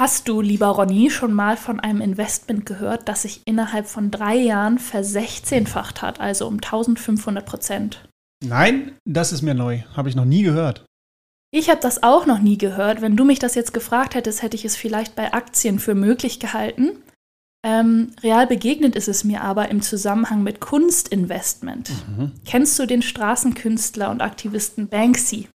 Hast du, lieber Ronny, schon mal von einem Investment gehört, das sich innerhalb von drei Jahren versechzehnfacht hat, also um 1500 Prozent? Nein, das ist mir neu. Habe ich noch nie gehört. Ich habe das auch noch nie gehört. Wenn du mich das jetzt gefragt hättest, hätte ich es vielleicht bei Aktien für möglich gehalten. Ähm, real begegnet ist es mir aber im Zusammenhang mit Kunstinvestment. Mhm. Kennst du den Straßenkünstler und Aktivisten Banksy?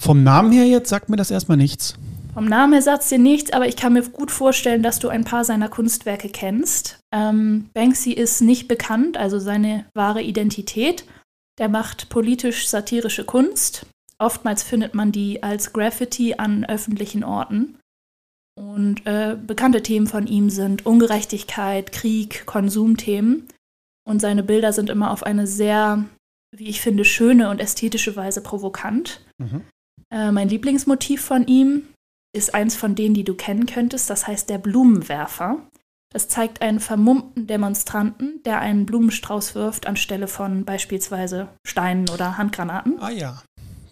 Vom Namen her jetzt sagt mir das erstmal nichts. Vom Namen her sagt es dir nichts, aber ich kann mir gut vorstellen, dass du ein paar seiner Kunstwerke kennst. Ähm, Banksy ist nicht bekannt, also seine wahre Identität. Der macht politisch-satirische Kunst. Oftmals findet man die als Graffiti an öffentlichen Orten. Und äh, bekannte Themen von ihm sind Ungerechtigkeit, Krieg, Konsumthemen. Und seine Bilder sind immer auf eine sehr, wie ich finde, schöne und ästhetische Weise provokant. Mhm. Äh, mein Lieblingsmotiv von ihm ist eins von denen, die du kennen könntest. Das heißt der Blumenwerfer. Das zeigt einen vermummten Demonstranten, der einen Blumenstrauß wirft anstelle von beispielsweise Steinen oder Handgranaten. Ah ja,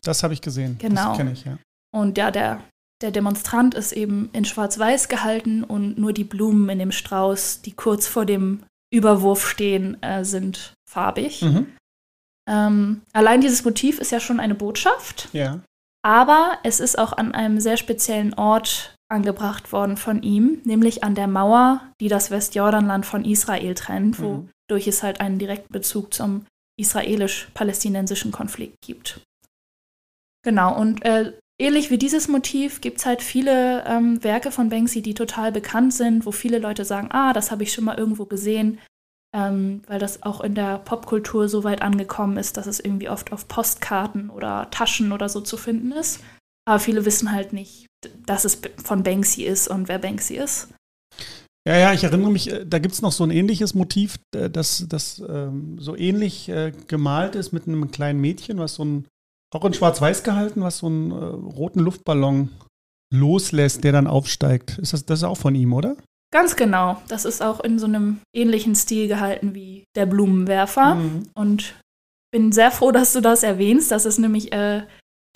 das habe ich gesehen. Genau. Das kenne ich, ja. Und ja, der der Demonstrant ist eben in Schwarz-Weiß gehalten und nur die Blumen in dem Strauß, die kurz vor dem Überwurf stehen, äh, sind farbig. Mhm. Ähm, allein dieses Motiv ist ja schon eine Botschaft. Ja. Aber es ist auch an einem sehr speziellen Ort angebracht worden von ihm, nämlich an der Mauer, die das Westjordanland von Israel trennt, mhm. wodurch es halt einen direkten Bezug zum israelisch-palästinensischen Konflikt gibt. Genau, und äh, ähnlich wie dieses Motiv gibt es halt viele ähm, Werke von Banksy, die total bekannt sind, wo viele Leute sagen, ah, das habe ich schon mal irgendwo gesehen, ähm, weil das auch in der Popkultur so weit angekommen ist, dass es irgendwie oft auf Postkarten oder Taschen oder so zu finden ist. Aber viele wissen halt nicht, dass es von Banksy ist und wer Banksy ist. Ja, ja, ich erinnere mich, äh, da gibt es noch so ein ähnliches Motiv, das, das ähm, so ähnlich äh, gemalt ist mit einem kleinen Mädchen, was so ein auch in Schwarz-Weiß gehalten, was so einen äh, roten Luftballon loslässt, der dann aufsteigt. Ist das, das ist auch von ihm, oder? Ganz genau. Das ist auch in so einem ähnlichen Stil gehalten wie der Blumenwerfer. Mhm. Und bin sehr froh, dass du das erwähnst. Das ist nämlich äh,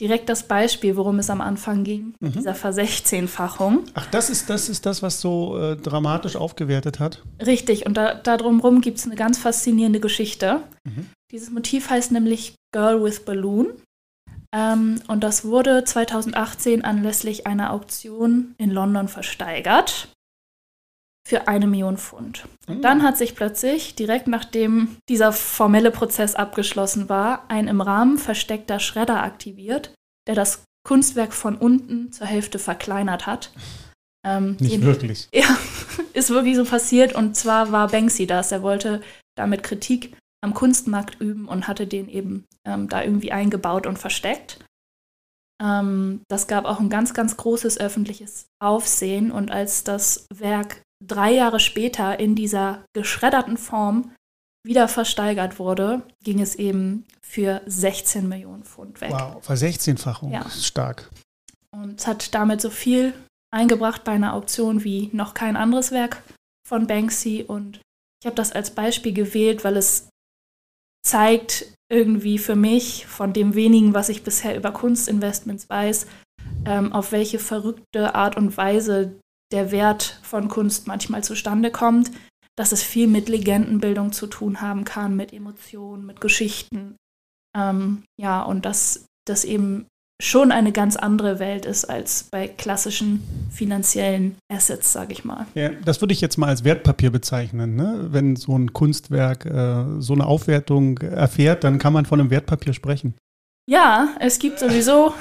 direkt das Beispiel, worum es am Anfang ging, mhm. dieser Versechzehnfachung. Ach, das ist das, ist das was so äh, dramatisch aufgewertet hat? Richtig. Und da, da drumherum gibt es eine ganz faszinierende Geschichte. Mhm. Dieses Motiv heißt nämlich Girl with Balloon. Ähm, und das wurde 2018 anlässlich einer Auktion in London versteigert für eine Million Pfund. Und dann hat sich plötzlich, direkt nachdem dieser formelle Prozess abgeschlossen war, ein im Rahmen versteckter Schredder aktiviert, der das Kunstwerk von unten zur Hälfte verkleinert hat. Ähm, Nicht wirklich. Ja, ist wirklich so passiert. Und zwar war Banksy das. Er wollte damit Kritik am Kunstmarkt üben und hatte den eben ähm, da irgendwie eingebaut und versteckt. Ähm, das gab auch ein ganz, ganz großes öffentliches Aufsehen und als das Werk drei Jahre später in dieser geschredderten Form wieder versteigert wurde, ging es eben für 16 Millionen Pfund weg. Wow, Versechzehnfachung, ja. stark. Und es hat damit so viel eingebracht bei einer Auktion wie noch kein anderes Werk von Banksy. Und ich habe das als Beispiel gewählt, weil es zeigt irgendwie für mich, von dem wenigen, was ich bisher über Kunstinvestments weiß, ähm, auf welche verrückte Art und Weise der Wert von Kunst manchmal zustande kommt, dass es viel mit Legendenbildung zu tun haben kann, mit Emotionen, mit Geschichten. Ähm, ja, und dass das eben schon eine ganz andere Welt ist als bei klassischen finanziellen Assets, sage ich mal. Ja, das würde ich jetzt mal als Wertpapier bezeichnen. Ne? Wenn so ein Kunstwerk äh, so eine Aufwertung erfährt, dann kann man von einem Wertpapier sprechen. Ja, es gibt sowieso,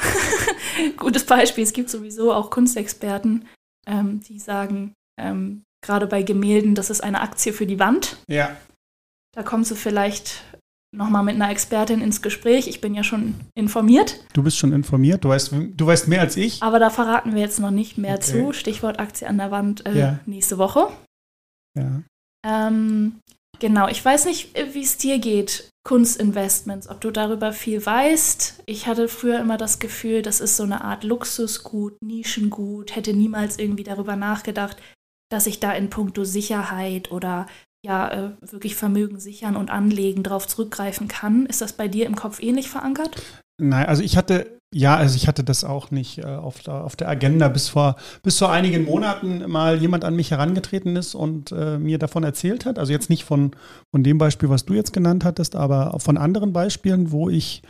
gutes Beispiel, es gibt sowieso auch Kunstexperten, ähm, die sagen, ähm, gerade bei Gemälden, das ist eine Aktie für die Wand. Ja. Da kommst du vielleicht nochmal mit einer Expertin ins Gespräch. Ich bin ja schon informiert. Du bist schon informiert, du weißt, du weißt mehr als ich. Aber da verraten wir jetzt noch nicht mehr okay. zu. Stichwort Aktie an der Wand äh, ja. nächste Woche. Ja. Ähm, genau, ich weiß nicht, wie es dir geht, Kunstinvestments, ob du darüber viel weißt. Ich hatte früher immer das Gefühl, das ist so eine Art Luxusgut, Nischengut, hätte niemals irgendwie darüber nachgedacht, dass ich da in puncto Sicherheit oder ja äh, wirklich Vermögen sichern und anlegen, darauf zurückgreifen kann. Ist das bei dir im Kopf ähnlich verankert? Nein, also ich hatte, ja, also ich hatte das auch nicht äh, auf, der, auf der Agenda, bis vor, bis vor einigen Monaten mal jemand an mich herangetreten ist und äh, mir davon erzählt hat. Also jetzt nicht von, von dem Beispiel, was du jetzt genannt hattest, aber von anderen Beispielen, wo ich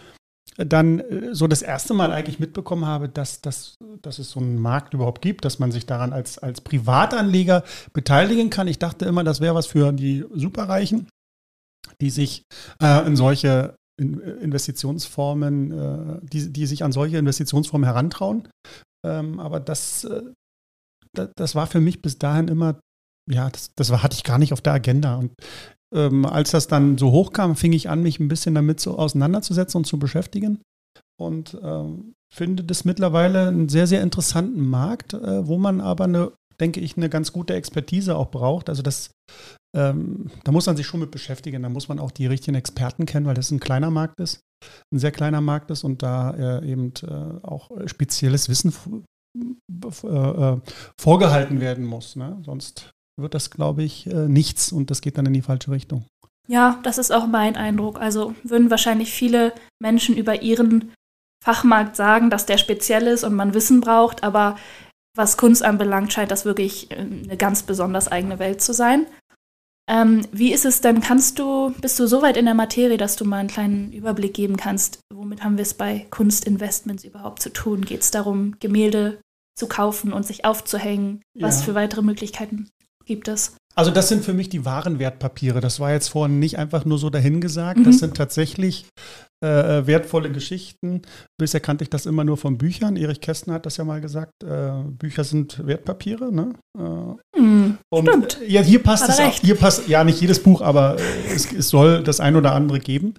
dann äh, so das erste Mal eigentlich mitbekommen habe, dass, dass, dass es so einen Markt überhaupt gibt, dass man sich daran als, als Privatanleger beteiligen kann. Ich dachte immer, das wäre was für die Superreichen, die sich äh, in solche Investitionsformen, äh, die, die sich an solche Investitionsformen herantrauen. Ähm, aber das, äh, das, war für mich bis dahin immer, ja, das, das war, hatte ich gar nicht auf der Agenda. Und ähm, als das dann so hochkam, fing ich an, mich ein bisschen damit so auseinanderzusetzen und zu beschäftigen. Und ähm, finde das mittlerweile einen sehr, sehr interessanten Markt, äh, wo man aber eine, denke ich, eine ganz gute Expertise auch braucht. Also das ähm, da muss man sich schon mit beschäftigen. Da muss man auch die richtigen Experten kennen, weil das ein kleiner Markt ist, ein sehr kleiner Markt ist und da äh, eben äh, auch spezielles Wissen äh, äh, vorgehalten werden muss. Ne? Sonst wird das, glaube ich, äh, nichts und das geht dann in die falsche Richtung. Ja, das ist auch mein Eindruck. Also würden wahrscheinlich viele Menschen über ihren Fachmarkt sagen, dass der speziell ist und man Wissen braucht, aber was Kunst anbelangt, scheint das wirklich äh, eine ganz besonders eigene Welt zu sein. Ähm, wie ist es denn? Kannst du, bist du so weit in der Materie, dass du mal einen kleinen Überblick geben kannst? Womit haben wir es bei Kunstinvestments überhaupt zu tun? Geht es darum, Gemälde zu kaufen und sich aufzuhängen? Ja. Was für weitere Möglichkeiten gibt es? Also das sind für mich die wahren Wertpapiere. Das war jetzt vorhin nicht einfach nur so dahingesagt. Mhm. Das sind tatsächlich äh, äh, wertvolle Geschichten. Bisher kannte ich das immer nur von Büchern. Erich Kästner hat das ja mal gesagt. Äh, Bücher sind Wertpapiere. Ne? Äh, mm, und stimmt. Ja, hier passt es auch. Hier passt ja nicht jedes Buch, aber äh, es, es, soll das ein oder andere geben.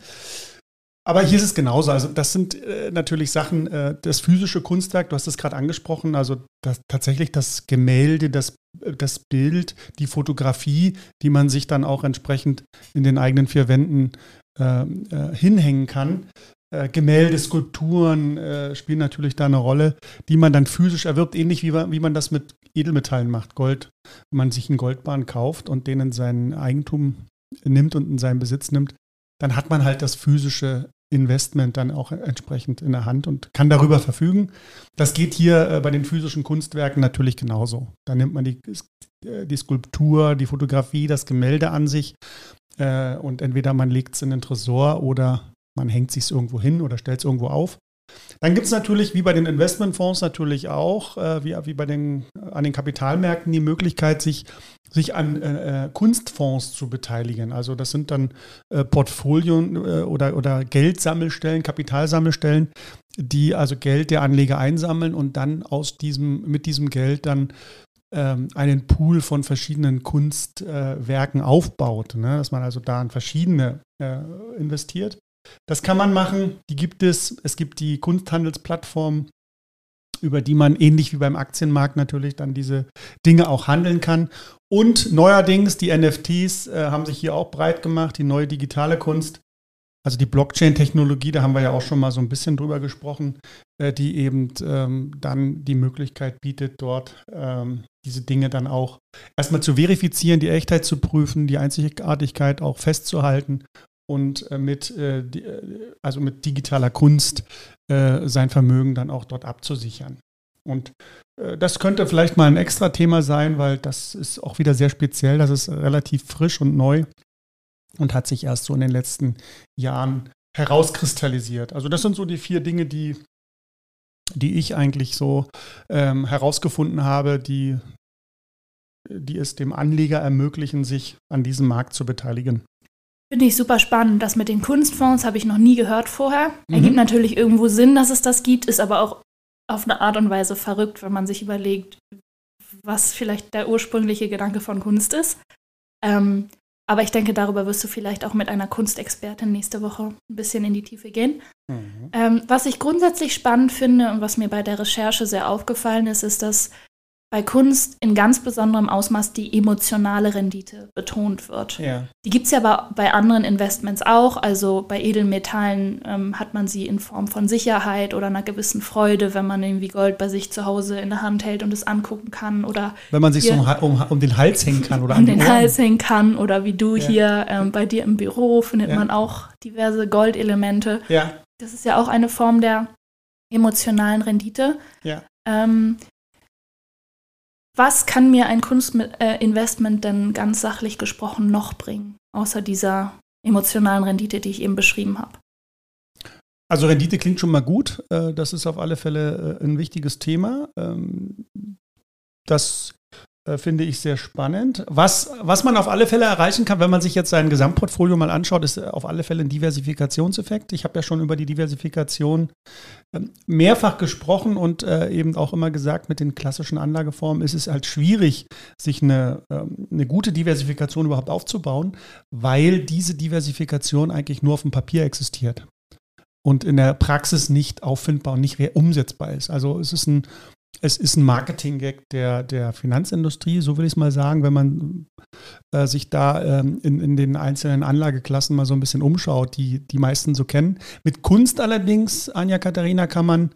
Aber hier ist es genauso. Also das sind äh, natürlich Sachen, das physische Kunstwerk, du hast es gerade angesprochen, also das, tatsächlich das Gemälde, das, das Bild, die Fotografie, die man sich dann auch entsprechend in den eigenen vier Wänden äh, hinhängen kann. Äh, Gemälde, Skulpturen äh, spielen natürlich da eine Rolle, die man dann physisch erwirbt, ähnlich wie, wie man das mit Edelmetallen macht. Gold, wenn man sich einen Goldbahn kauft und den in sein Eigentum nimmt und in seinen Besitz nimmt, dann hat man halt das physische Investment dann auch entsprechend in der Hand und kann darüber verfügen. Das geht hier äh, bei den physischen Kunstwerken natürlich genauso. Da nimmt man die, äh, die Skulptur, die Fotografie, das Gemälde an sich äh, und entweder man legt es in den Tresor oder man hängt sich irgendwo hin oder stellt es irgendwo auf. Dann gibt es natürlich, wie bei den Investmentfonds natürlich auch, äh, wie, wie bei den, an den Kapitalmärkten, die Möglichkeit, sich, sich an äh, äh Kunstfonds zu beteiligen. Also das sind dann äh, Portfolien äh, oder, oder Geldsammelstellen, Kapitalsammelstellen, die also Geld der Anleger einsammeln und dann aus diesem, mit diesem Geld dann ähm, einen Pool von verschiedenen Kunstwerken äh, aufbaut, ne? dass man also da in verschiedene äh, investiert. Das kann man machen, die gibt es. Es gibt die Kunsthandelsplattform, über die man ähnlich wie beim Aktienmarkt natürlich dann diese Dinge auch handeln kann. Und neuerdings, die NFTs äh, haben sich hier auch breit gemacht, die neue digitale Kunst. Also die Blockchain-Technologie, da haben wir ja auch schon mal so ein bisschen drüber gesprochen, äh, die eben ähm, dann die Möglichkeit bietet, dort ähm, diese Dinge dann auch erstmal zu verifizieren, die Echtheit zu prüfen, die Einzigartigkeit auch festzuhalten und äh, mit, äh, also mit digitaler Kunst sein Vermögen dann auch dort abzusichern. Und das könnte vielleicht mal ein extra Thema sein, weil das ist auch wieder sehr speziell, das ist relativ frisch und neu und hat sich erst so in den letzten Jahren herauskristallisiert. Also das sind so die vier Dinge, die, die ich eigentlich so ähm, herausgefunden habe, die, die es dem Anleger ermöglichen, sich an diesem Markt zu beteiligen. Finde ich super spannend. Das mit den Kunstfonds habe ich noch nie gehört vorher. Mhm. Ergibt natürlich irgendwo Sinn, dass es das gibt, ist aber auch auf eine Art und Weise verrückt, wenn man sich überlegt, was vielleicht der ursprüngliche Gedanke von Kunst ist. Ähm, aber ich denke, darüber wirst du vielleicht auch mit einer Kunstexpertin nächste Woche ein bisschen in die Tiefe gehen. Mhm. Ähm, was ich grundsätzlich spannend finde und was mir bei der Recherche sehr aufgefallen ist, ist, dass bei Kunst in ganz besonderem Ausmaß die emotionale Rendite betont wird. Ja. Die gibt es ja aber bei anderen Investments auch. Also bei Edelmetallen ähm, hat man sie in Form von Sicherheit oder einer gewissen Freude, wenn man irgendwie Gold bei sich zu Hause in der Hand hält und es angucken kann. Oder wenn man sich so um, um, um, den Hals hängen kann oder um den Ohren. Hals hängen kann. Oder wie du ja. hier ähm, bei dir im Büro findet ja. man auch diverse Goldelemente. Ja. das ist ja auch eine Form der emotionalen Rendite. Ja. Ähm, was kann mir ein Kunstinvestment denn ganz sachlich gesprochen noch bringen, außer dieser emotionalen Rendite, die ich eben beschrieben habe? Also Rendite klingt schon mal gut. Äh, das ist auf alle Fälle äh, ein wichtiges Thema. Ähm, das äh, finde ich sehr spannend. Was, was man auf alle Fälle erreichen kann, wenn man sich jetzt sein Gesamtportfolio mal anschaut, ist auf alle Fälle ein Diversifikationseffekt. Ich habe ja schon über die Diversifikation ähm, mehrfach gesprochen und eben auch immer gesagt, mit den klassischen Anlageformen ist es halt schwierig, sich eine, ähm, eine gute Diversifikation überhaupt aufzubauen, weil diese Diversifikation eigentlich nur auf dem Papier existiert und in der Praxis nicht auffindbar und nicht umsetzbar ist. Also es ist ein, es ist ein Marketing-Gag der, der Finanzindustrie, so will ich es mal sagen, wenn man äh, sich da ähm, in, in den einzelnen Anlageklassen mal so ein bisschen umschaut, die die meisten so kennen. Mit Kunst allerdings, Anja Katharina, kann man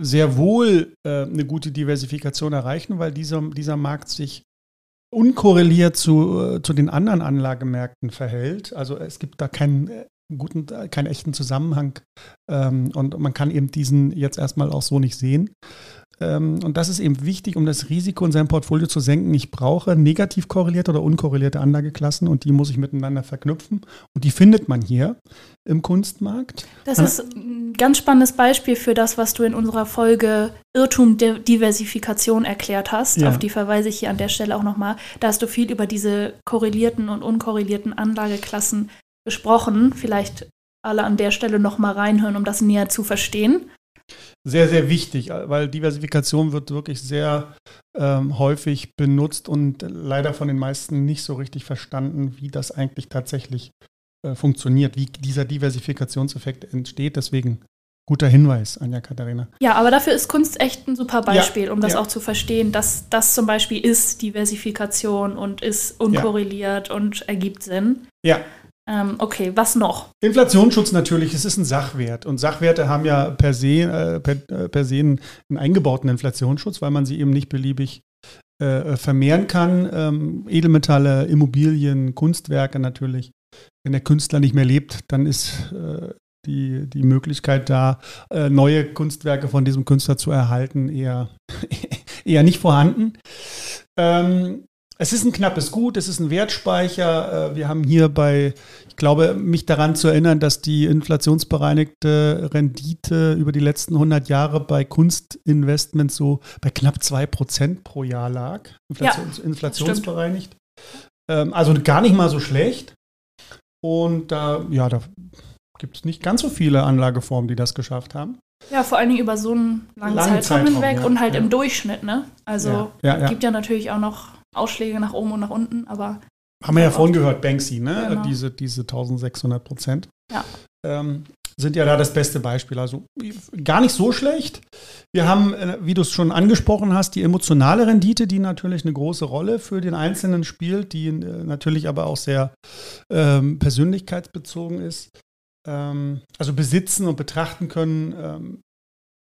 sehr wohl äh, eine gute Diversifikation erreichen, weil dieser, dieser Markt sich unkorreliert zu, äh, zu den anderen Anlagemärkten verhält. Also es gibt da keinen guten, keinen echten Zusammenhang. Ähm, und man kann eben diesen jetzt erstmal auch so nicht sehen. Ähm, und das ist eben wichtig, um das Risiko in seinem Portfolio zu senken. Ich brauche negativ korrelierte oder unkorrelierte Anlageklassen und die muss ich miteinander verknüpfen. Und die findet man hier im Kunstmarkt. Das ist ein ganz spannendes Beispiel für das, was du in unserer Folge Irrtum der Diversifikation erklärt hast. Ja. Auf die verweise ich hier an der Stelle auch nochmal. Da hast du viel über diese korrelierten und unkorrelierten Anlageklassen besprochen. Vielleicht alle an der Stelle noch mal reinhören, um das näher zu verstehen. Sehr, sehr wichtig, weil Diversifikation wird wirklich sehr ähm, häufig benutzt und leider von den meisten nicht so richtig verstanden, wie das eigentlich tatsächlich äh, funktioniert, wie dieser Diversifikationseffekt entsteht. Deswegen guter Hinweis, Anja Katharina. Ja, aber dafür ist Kunst echt ein super Beispiel, ja, um das ja. auch zu verstehen, dass das zum Beispiel ist Diversifikation und ist unkorreliert ja. und ergibt Sinn. Ja. Ähm, okay, was noch? Inflationsschutz natürlich, es ist ein Sachwert. Und Sachwerte haben ja per se, äh, per, äh, per se einen, eingebauten Inflationsschutz, weil man sie eben nicht beliebig äh, vermehren kann. Ähm, Edelmetalle, Immobilien, Kunstwerke natürlich. Wenn der Künstler nicht mehr lebt, dann ist äh, die, die Möglichkeit da, äh, neue Kunstwerke von diesem Künstler zu erhalten, eher, eher nicht vorhanden. Ähm, es ist ein knappes Gut, es ist ein Wertspeicher. Äh, wir haben hier bei, ich glaube, mich daran zu erinnern, dass die inflationsbereinigte Rendite über die letzten 100 Jahre bei Kunstinvestments so bei knapp 2% pro Jahr lag. Inflations, ja, inflationsbereinigt. Ähm, also gar nicht mal so schlecht. Und da, ja, da gibt es nicht ganz so viele Anlageformen, die das geschafft haben. Ja, vor allen Dingen über so einen langen, langen Zeitraum, Zeitraum hinweg ja, und halt ja. im Durchschnitt, ne? Also ja, gibt ja natürlich auch noch Ausschläge nach oben und nach unten, aber. Haben wir ja vorhin gehört, Banksy, ne? Genau. Diese, diese 1600 Prozent. Ja. Ähm, sind ja da das beste Beispiel. Also gar nicht so schlecht. Wir haben, äh, wie du es schon angesprochen hast, die emotionale Rendite, die natürlich eine große Rolle für den Einzelnen spielt, die äh, natürlich aber auch sehr ähm, persönlichkeitsbezogen ist. Ähm, also besitzen und betrachten können, ähm,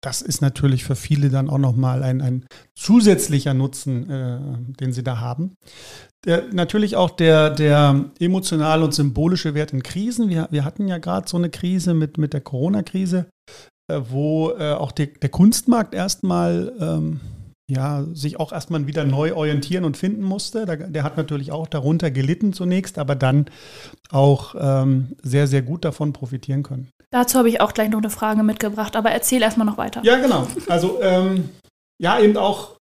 das ist natürlich für viele dann auch nochmal ein, ein zusätzlicher Nutzen, äh, den sie da haben. Der, natürlich auch der, der emotionale und symbolische Wert in Krisen. Wir, wir hatten ja gerade so eine Krise mit, mit der Corona-Krise, äh, wo äh, auch die, der Kunstmarkt erstmal ähm, ja, sich auch erstmal wieder neu orientieren und finden musste. Der, hat natürlich auch darunter gelitten zunächst, aber dann auch ähm, sehr, sehr gut davon profitieren können. Dazu habe ich auch gleich noch eine Frage mitgebracht, aber erzähl erstmal noch weiter. Ja, genau. Also ähm, ja, eben auch,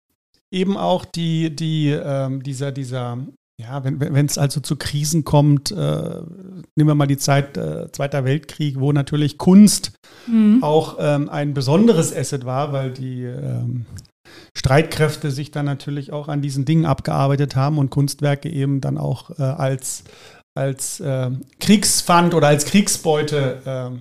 eben auch die, die, ähm, dieser, dieser, ja, wenn es also zu Krisen kommt, äh, nehmen wir mal die Zeit äh, Zweiter Weltkrieg, wo natürlich Kunst mhm. auch ähm, ein besonderes Asset war, weil die ähm, Streitkräfte sich dann natürlich auch an diesen Dingen abgearbeitet haben und Kunstwerke eben dann auch äh, als, als äh, Kriegsfand oder als Kriegsbeute äh,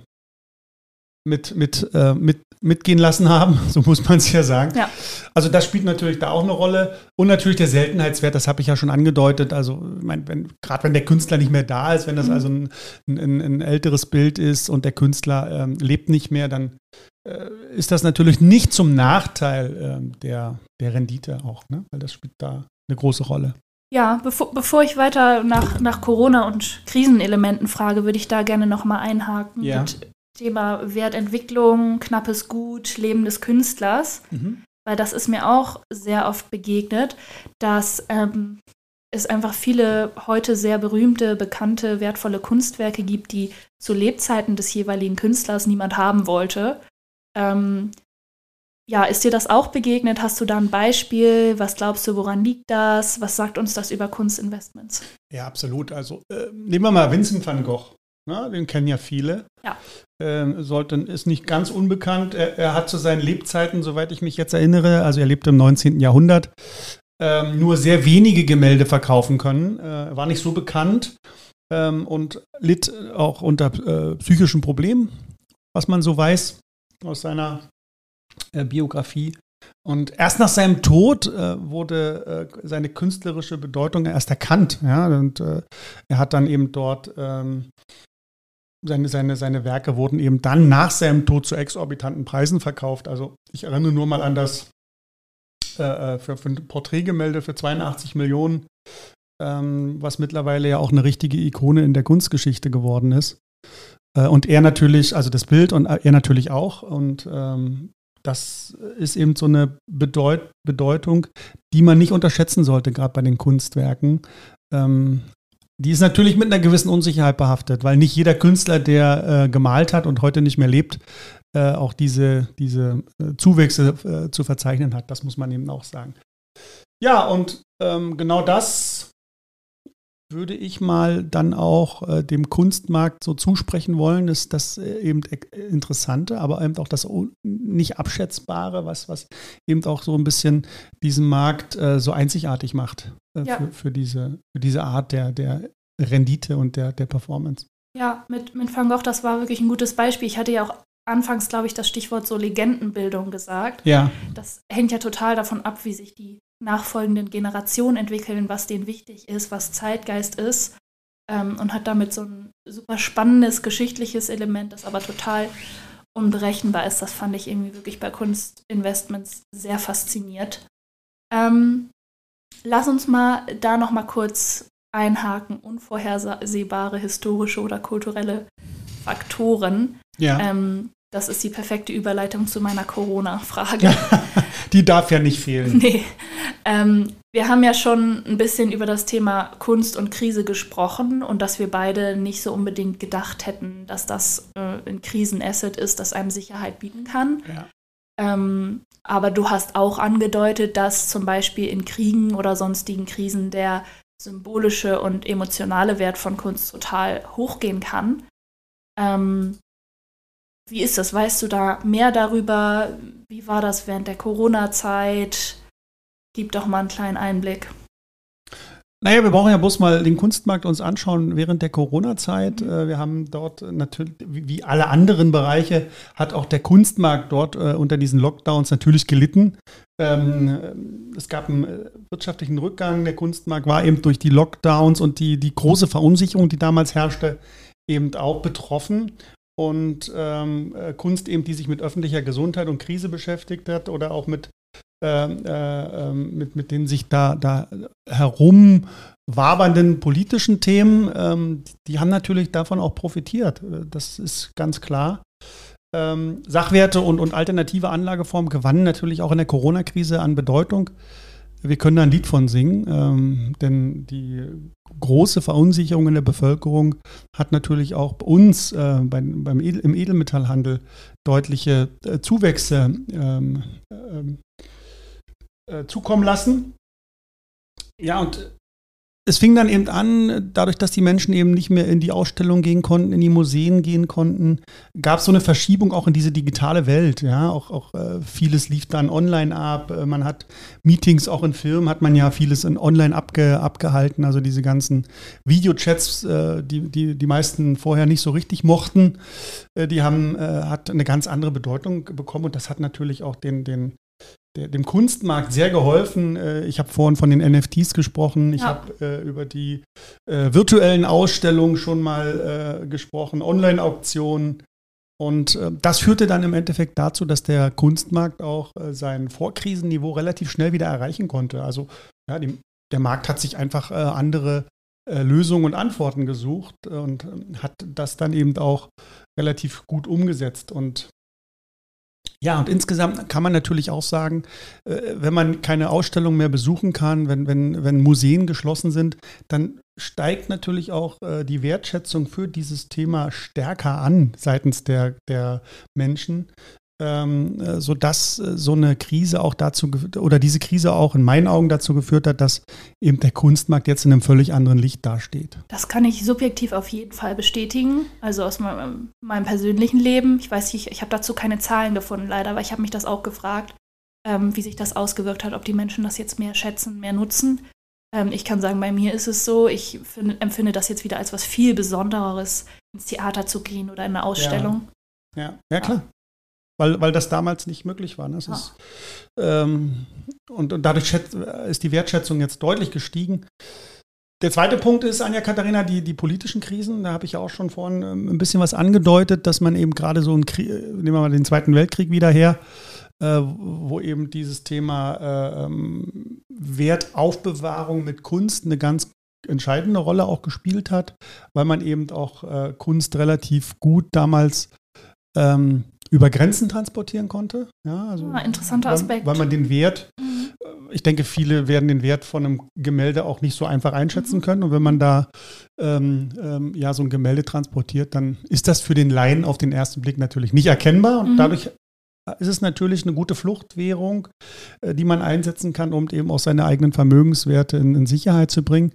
mit, mit, äh, mit, mitgehen lassen haben, so muss man es ja sagen. Ja. Also das spielt natürlich da auch eine Rolle. Und natürlich der Seltenheitswert, das habe ich ja schon angedeutet. Also wenn, gerade wenn der Künstler nicht mehr da ist, wenn das mhm. also ein, ein, ein, älteres Bild ist und der Künstler ähm, lebt nicht mehr, dann ist das natürlich nicht zum Nachteil äh, der, der Rendite auch, ne? weil das spielt da eine große Rolle. Ja, bevor, bevor ich weiter nach, nach Corona und Krisenelementen frage, würde ich da gerne nochmal einhaken ja. mit Thema Wertentwicklung, knappes Gut, Leben des Künstlers, mhm. weil das ist mir auch sehr oft begegnet, dass ähm, es einfach viele heute sehr berühmte, bekannte, wertvolle Kunstwerke gibt, die zu Lebzeiten des jeweiligen Künstlers niemand haben wollte. Ähm, ja, ist dir das auch begegnet? Hast du da ein Beispiel? Was glaubst du, woran liegt das? Was sagt uns das über Kunstinvestments? Ja, absolut. Also äh, nehmen wir mal Vincent van Gogh. Na, den kennen ja viele. Ja. Ähm, sollte, ist nicht ganz unbekannt. Er, er, hat zu seinen Lebzeiten, soweit ich mich jetzt erinnere, also er lebte im 19. Jahrhundert, ähm, nur sehr wenige Gemälde verkaufen können. Äh, war nicht so bekannt ähm, und litt auch unter äh, psychischen Problemen, was man so weiß aus seiner äh, Biografie. Und erst nach seinem Tod äh, wurde äh, seine künstlerische Bedeutung erst erkannt. Ja? Und äh, er hat dann eben dort ähm, seine, seine, seine Werke wurden eben dann nach seinem Tod zu exorbitanten Preisen verkauft. Also ich erinnere nur mal an das äh, äh für, für ein Porträtgemälde für 82 Millionen, ähm, was mittlerweile ja auch eine richtige Ikone in der Kunstgeschichte geworden ist. Äh, und er natürlich, also das Bild und er natürlich auch. Und ähm, das ist eben so eine Bedeut Bedeutung, die man nicht unterschätzen sollte, gerade bei den Kunstwerken. Ähm, die ist natürlich mit einer gewissen Unsicherheit behaftet, weil nicht jeder Künstler, der äh, gemalt hat und heute nicht mehr lebt, äh, auch diese, diese äh, Zuwächse äh, zu verzeichnen hat. Das muss man eben auch sagen. Ja, und ähm, genau das würde ich mal dann auch äh, dem Kunstmarkt so zusprechen wollen, ist das äh, eben Interessante, aber eben auch das nicht Abschätzbare, was, was eben auch so ein bisschen diesen Markt äh, so einzigartig macht äh, ja. für, für, diese, für diese Art der, der Rendite und der, der Performance. Ja, mit, mit Van Gogh, das war wirklich ein gutes Beispiel. Ich hatte ja auch anfangs, glaube ich, das Stichwort so Legendenbildung gesagt. Ja. Das hängt ja total davon ab, wie sich die nachfolgenden Generationen entwickeln, was denen wichtig ist, was Zeitgeist ist. Ähm, und hat damit so ein super spannendes geschichtliches Element, das aber total unberechenbar ist. Das fand ich irgendwie wirklich bei Kunstinvestments sehr fasziniert. Ähm, lass uns mal da noch mal kurz einhaken. Unvorhersehbare historische oder kulturelle Faktoren. Ja. Ähm, das ist die perfekte Überleitung zu meiner Corona-Frage. die darf ja nicht fehlen. Nee. Ähm, wir haben ja schon ein bisschen über das Thema Kunst und Krise gesprochen und dass wir beide nicht so unbedingt gedacht hätten, dass das äh, ein Krisenasset ist, das einem Sicherheit bieten kann. Ja. Ähm, aber du hast auch angedeutet, dass zum Beispiel in Kriegen oder sonstigen Krisen der symbolische und emotionale Wert von Kunst total hochgehen kann. Ähm, wie ist das? Weißt du da mehr darüber? Wie war das während der Corona-Zeit? Gib doch mal einen kleinen Einblick. Naja, wir brauchen ja bloß mal den Kunstmarkt uns anschauen während der Corona-Zeit. Mhm. Äh, wir haben dort natürlich, wie alle anderen Bereiche, hat auch der Kunstmarkt dort äh, unter diesen Lockdowns natürlich gelitten. Ähm, es gab einen äh, wirtschaftlichen Rückgang. Der Kunstmarkt war eben durch die Lockdowns und die, die große Verunsicherung, die damals herrschte, eben auch betroffen und ähm, äh, Kunst eben, die sich mit öffentlicher Gesundheit und Krise beschäftigt hat oder auch mit, äh, äh, ähm, mit, mit den sich da, da herum politischen Themen, ähm, die haben natürlich davon auch profitiert. Äh, das ist ganz klar. Ähm, Sachwerte und, und alternative Anlageformen gewannen natürlich auch in der Corona-Krise an Bedeutung. Wir können da ein Lied von singen, ähm, denn die große Verunsicherung in der Bevölkerung hat natürlich auch uns äh, beim, beim Edel, im Edelmetallhandel deutliche äh, Zuwächse ähm, ähm äh, zukommen lassen. Ja, und es fing dann eben an, dadurch, dass die Menschen eben nicht mehr in die Ausstellung gehen konnten, in die Museen gehen konnten, gab es so eine Verschiebung auch in diese digitale Welt. Ja, auch, auch äh, vieles lief dann online ab. Äh, man hat Meetings auch in Firmen, hat man ja vieles in online abge, abgehalten. Also diese ganzen Videochats, äh, die, die die meisten vorher nicht so richtig mochten, äh, die haben, äh, hat eine ganz andere Bedeutung bekommen und das hat natürlich auch den, den der, dem Kunstmarkt sehr geholfen. Äh, ich habe vorhin von den NFTs gesprochen. Ich ja. habe äh, über die äh, virtuellen Ausstellungen schon mal äh, gesprochen, Online-Auktionen. Und äh, das führte dann im Endeffekt dazu, dass der Kunstmarkt auch äh, sein Vorkrisenniveau relativ schnell wieder erreichen konnte. Also ja, die, der Markt hat sich einfach andere Lösungen und Antworten gesucht und äh, hat das dann eben auch relativ gut umgesetzt. Und ja, und insgesamt kann man natürlich auch sagen, äh, wenn man keine Ausstellung mehr besuchen kann, wenn, wenn, wenn Museen geschlossen sind, dann steigt natürlich auch äh, die Wertschätzung für dieses Thema stärker an seitens der, der Menschen, ähm, äh, sodass äh, so eine Krise auch dazu oder diese Krise auch in meinen Augen dazu geführt hat, dass eben der Kunstmarkt jetzt in einem völlig anderen Licht dasteht. Das kann ich subjektiv auf jeden Fall bestätigen. Also aus meinem, meinem persönlichen Leben. Ich weiß nicht, ich habe dazu keine Zahlen gefunden, leider, aber ich habe mich das auch gefragt, ähm, wie sich das ausgewirkt hat, ob die Menschen das jetzt mehr schätzen, mehr nutzen. Ähm, ich kann sagen, bei mir ist es so, ich find, empfinde das jetzt wieder als was viel Besondereres, ins Theater zu gehen oder in eine Ausstellung. Ja, ja, ja klar weil, weil das damals nicht möglich war. Ne? Ah. Ist, ähm, und, und dadurch ist die Wertschätzung jetzt deutlich gestiegen. Der zweite Punkt ist, Anja Katharina, die, die politischen Krisen. Da habe ich ja auch schon vorhin ähm, ein bisschen was angedeutet, dass man eben gerade so einen Krieg, nehmen wir mal den Zweiten Weltkrieg wieder her, äh, wo eben dieses Thema äh, ähm, Wertaufbewahrung mit Kunst eine ganz entscheidende Rolle auch gespielt hat, weil man eben auch äh, Kunst relativ gut damals ähm, über Grenzen transportieren konnte. Ja, also ah, interessanter Aspekt. Weil, weil, man den Wert, mhm. ich denke, viele werden den Wert von einem Gemälde auch nicht so einfach einschätzen mhm. können. Und wenn man da ähm, ähm, ja so ein Gemälde transportiert, dann ist das für den Laien auf den ersten Blick natürlich nicht erkennbar. Und mhm. dadurch ist es natürlich eine gute Fluchtwährung, äh, die man einsetzen kann, um eben auch seine eigenen Vermögenswerte in, in Sicherheit zu bringen.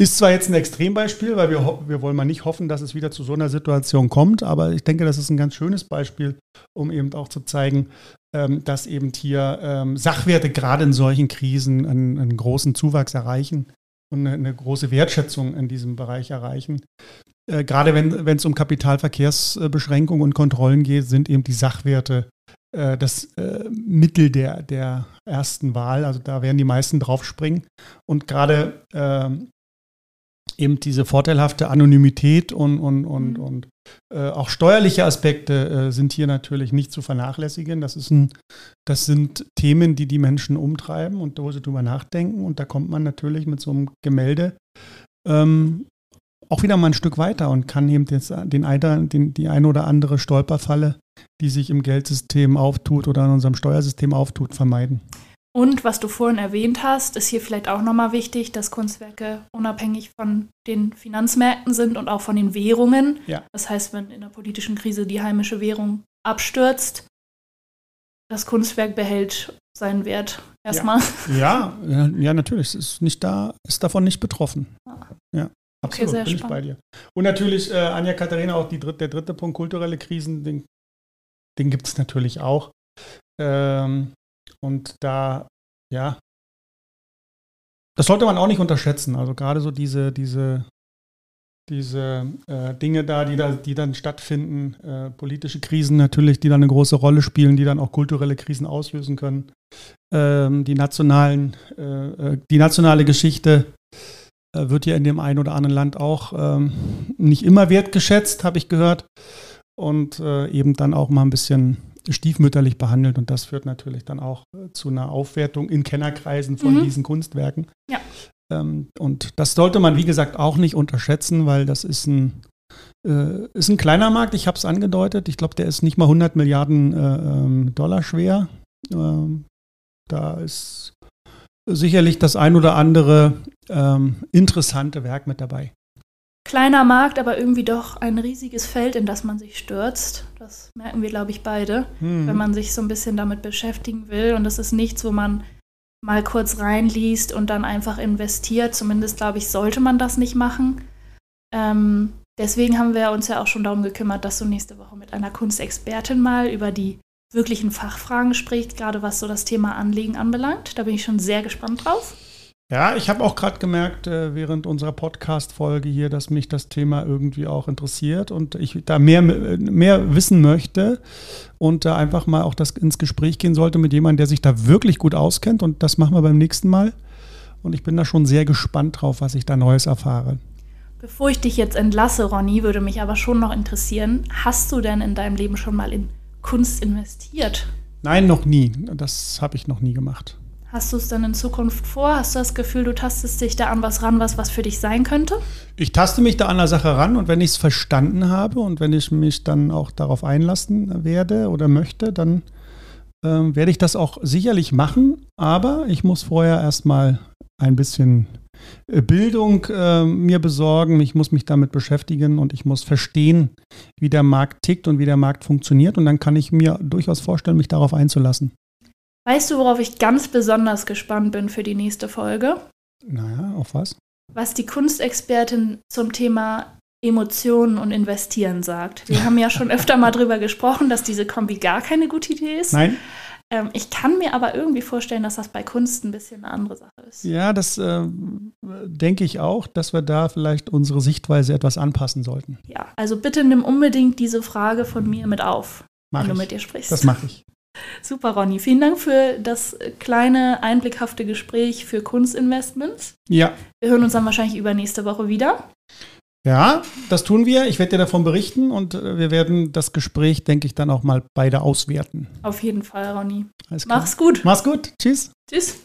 Ist zwar jetzt ein Extrembeispiel, weil wir, wir wollen mal nicht hoffen, dass es wieder zu so einer Situation kommt, aber ich denke, das ist ein ganz schönes Beispiel, um eben auch zu zeigen, ähm, dass eben hier ähm, Sachwerte gerade in solchen Krisen einen, einen großen Zuwachs erreichen und eine, eine, große Wertschätzung in diesem Bereich erreichen. Äh, gerade wenn es um Kapitalverkehrsbeschränkungen und Kontrollen geht, sind eben die Sachwerte äh, das äh, Mittel der, der ersten Wahl. Also da werden die meisten draufspringen. Und gerade ähm, eben diese vorteilhafte Anonymität und, und, und, mhm. und äh, auch steuerliche Aspekte äh, sind hier natürlich nicht zu vernachlässigen. Das, ist ein, das sind Themen, die die Menschen umtreiben und wo sie drüber nachdenken. Und da kommt man natürlich mit so einem Gemälde ähm, auch wieder mal ein Stück weiter und kann eben jetzt den, den, die eine oder andere Stolperfalle, die sich im Geldsystem auftut oder in unserem Steuersystem auftut, vermeiden. Und was du vorhin erwähnt hast, ist hier vielleicht auch nochmal wichtig, dass Kunstwerke unabhängig von den Finanzmärkten sind und auch von den Währungen. Ja. Das heißt, wenn in der politischen Krise die heimische Währung abstürzt, das Kunstwerk behält seinen Wert erstmal. Ja, ja, ja, natürlich. Es ist nicht da, ist davon nicht betroffen. Ah. Ja. Absolut, okay, bin ich bei dir. Und natürlich, äh, Anja Katharina, auch die, der dritte Punkt, kulturelle Krisen, den, den gibt es natürlich auch. Ähm, und da, ja, das sollte man auch nicht unterschätzen. Also gerade so diese, diese, diese äh, Dinge da, die da, die dann stattfinden, äh, politische Krisen natürlich, die dann eine große Rolle spielen, die dann auch kulturelle Krisen auslösen können. Ähm, die nationalen, äh, äh die nationale Geschichte äh, wird ja in dem einen oder anderen Land auch ähm, nicht immer wertgeschätzt, habe ich gehört. Und äh, eben dann auch mal ein bisschen stiefmütterlich behandelt und das führt natürlich dann auch äh, zu einer Aufwertung in Kennerkreisen von mhm. diesen Kunstwerken. Ja. Ähm, und das sollte man, wie gesagt, auch nicht unterschätzen, weil das ist ein, äh, ist ein kleiner Markt. Ich habe es angedeutet. Ich glaube, der ist nicht mal 100 Milliarden äh, ähm, Dollar schwer. Ähm, da ist sicherlich das ein oder andere ähm, interessante Werk mit dabei kleiner Markt, aber irgendwie doch ein riesiges Feld, in das man sich stürzt. Das merken wir, glaube ich, beide, hm. wenn man sich so ein bisschen damit beschäftigen will. Und das ist nichts, wo man mal kurz reinliest und dann einfach investiert. Zumindest, glaube ich, sollte man das nicht machen. Ähm, deswegen haben wir uns ja auch schon darum gekümmert, dass du nächste Woche mit einer Kunstexpertin mal über die wirklichen Fachfragen sprichst, gerade was so das Thema Anlegen anbelangt. Da bin ich schon sehr gespannt drauf. Ja, ich habe auch gerade gemerkt äh, während unserer Podcast-Folge hier, dass mich das Thema irgendwie auch interessiert und ich da mehr, mehr wissen möchte und da einfach mal auch das ins Gespräch gehen sollte mit jemandem, der sich da wirklich gut auskennt und das machen wir beim nächsten Mal. Und ich bin da schon sehr gespannt drauf, was ich da Neues erfahre. Bevor ich dich jetzt entlasse, Ronny, würde mich aber schon noch interessieren, hast du denn in deinem Leben schon mal in Kunst investiert? Nein, noch nie. Das habe ich noch nie gemacht. Hast du es dann in Zukunft vor? Hast du das Gefühl, du tastest dich da an was ran, was was für dich sein könnte? Ich taste mich da an der Sache ran und wenn ich es verstanden habe und wenn ich mich dann auch darauf einlassen werde oder möchte, dann ähm, werde ich das auch sicherlich machen. Aber ich muss vorher erstmal ein bisschen äh, Bildung äh, mir besorgen. Ich muss mich damit beschäftigen und ich muss verstehen, wie der Markt tickt und wie der Markt funktioniert. Und dann kann ich mir durchaus vorstellen, mich darauf einzulassen. Weißt du, worauf ich ganz besonders gespannt bin für die nächste Folge? Naja, auf was? Was die Kunstexpertin zum Thema Emotionen und Investieren sagt. Wir haben ja schon öfter mal drüber gesprochen, dass diese Kombi gar keine gute Idee ist. Nein? Ähm, ich kann mir aber irgendwie vorstellen, dass das bei Kunst ein bisschen eine andere Sache ist. Ja, das äh, denke ich auch, dass wir da vielleicht unsere Sichtweise etwas anpassen sollten. Ja, also bitte nimm unbedingt diese Frage von mir mit auf, Mach wenn du ich. mit ihr sprichst. Das mache ich. Super, Ronny. Vielen Dank für das kleine, einblickhafte Gespräch für Kunstinvestments. Ja. Wir hören uns dann wahrscheinlich übernächste Woche wieder. Ja, das tun wir. Ich werde dir davon berichten und äh, wir werden das Gespräch, denke ich, dann auch mal beide auswerten. Auf jeden Fall, Ronny. Alles klar. Mach's gut. Mach's gut. Tschüss. Tschüss.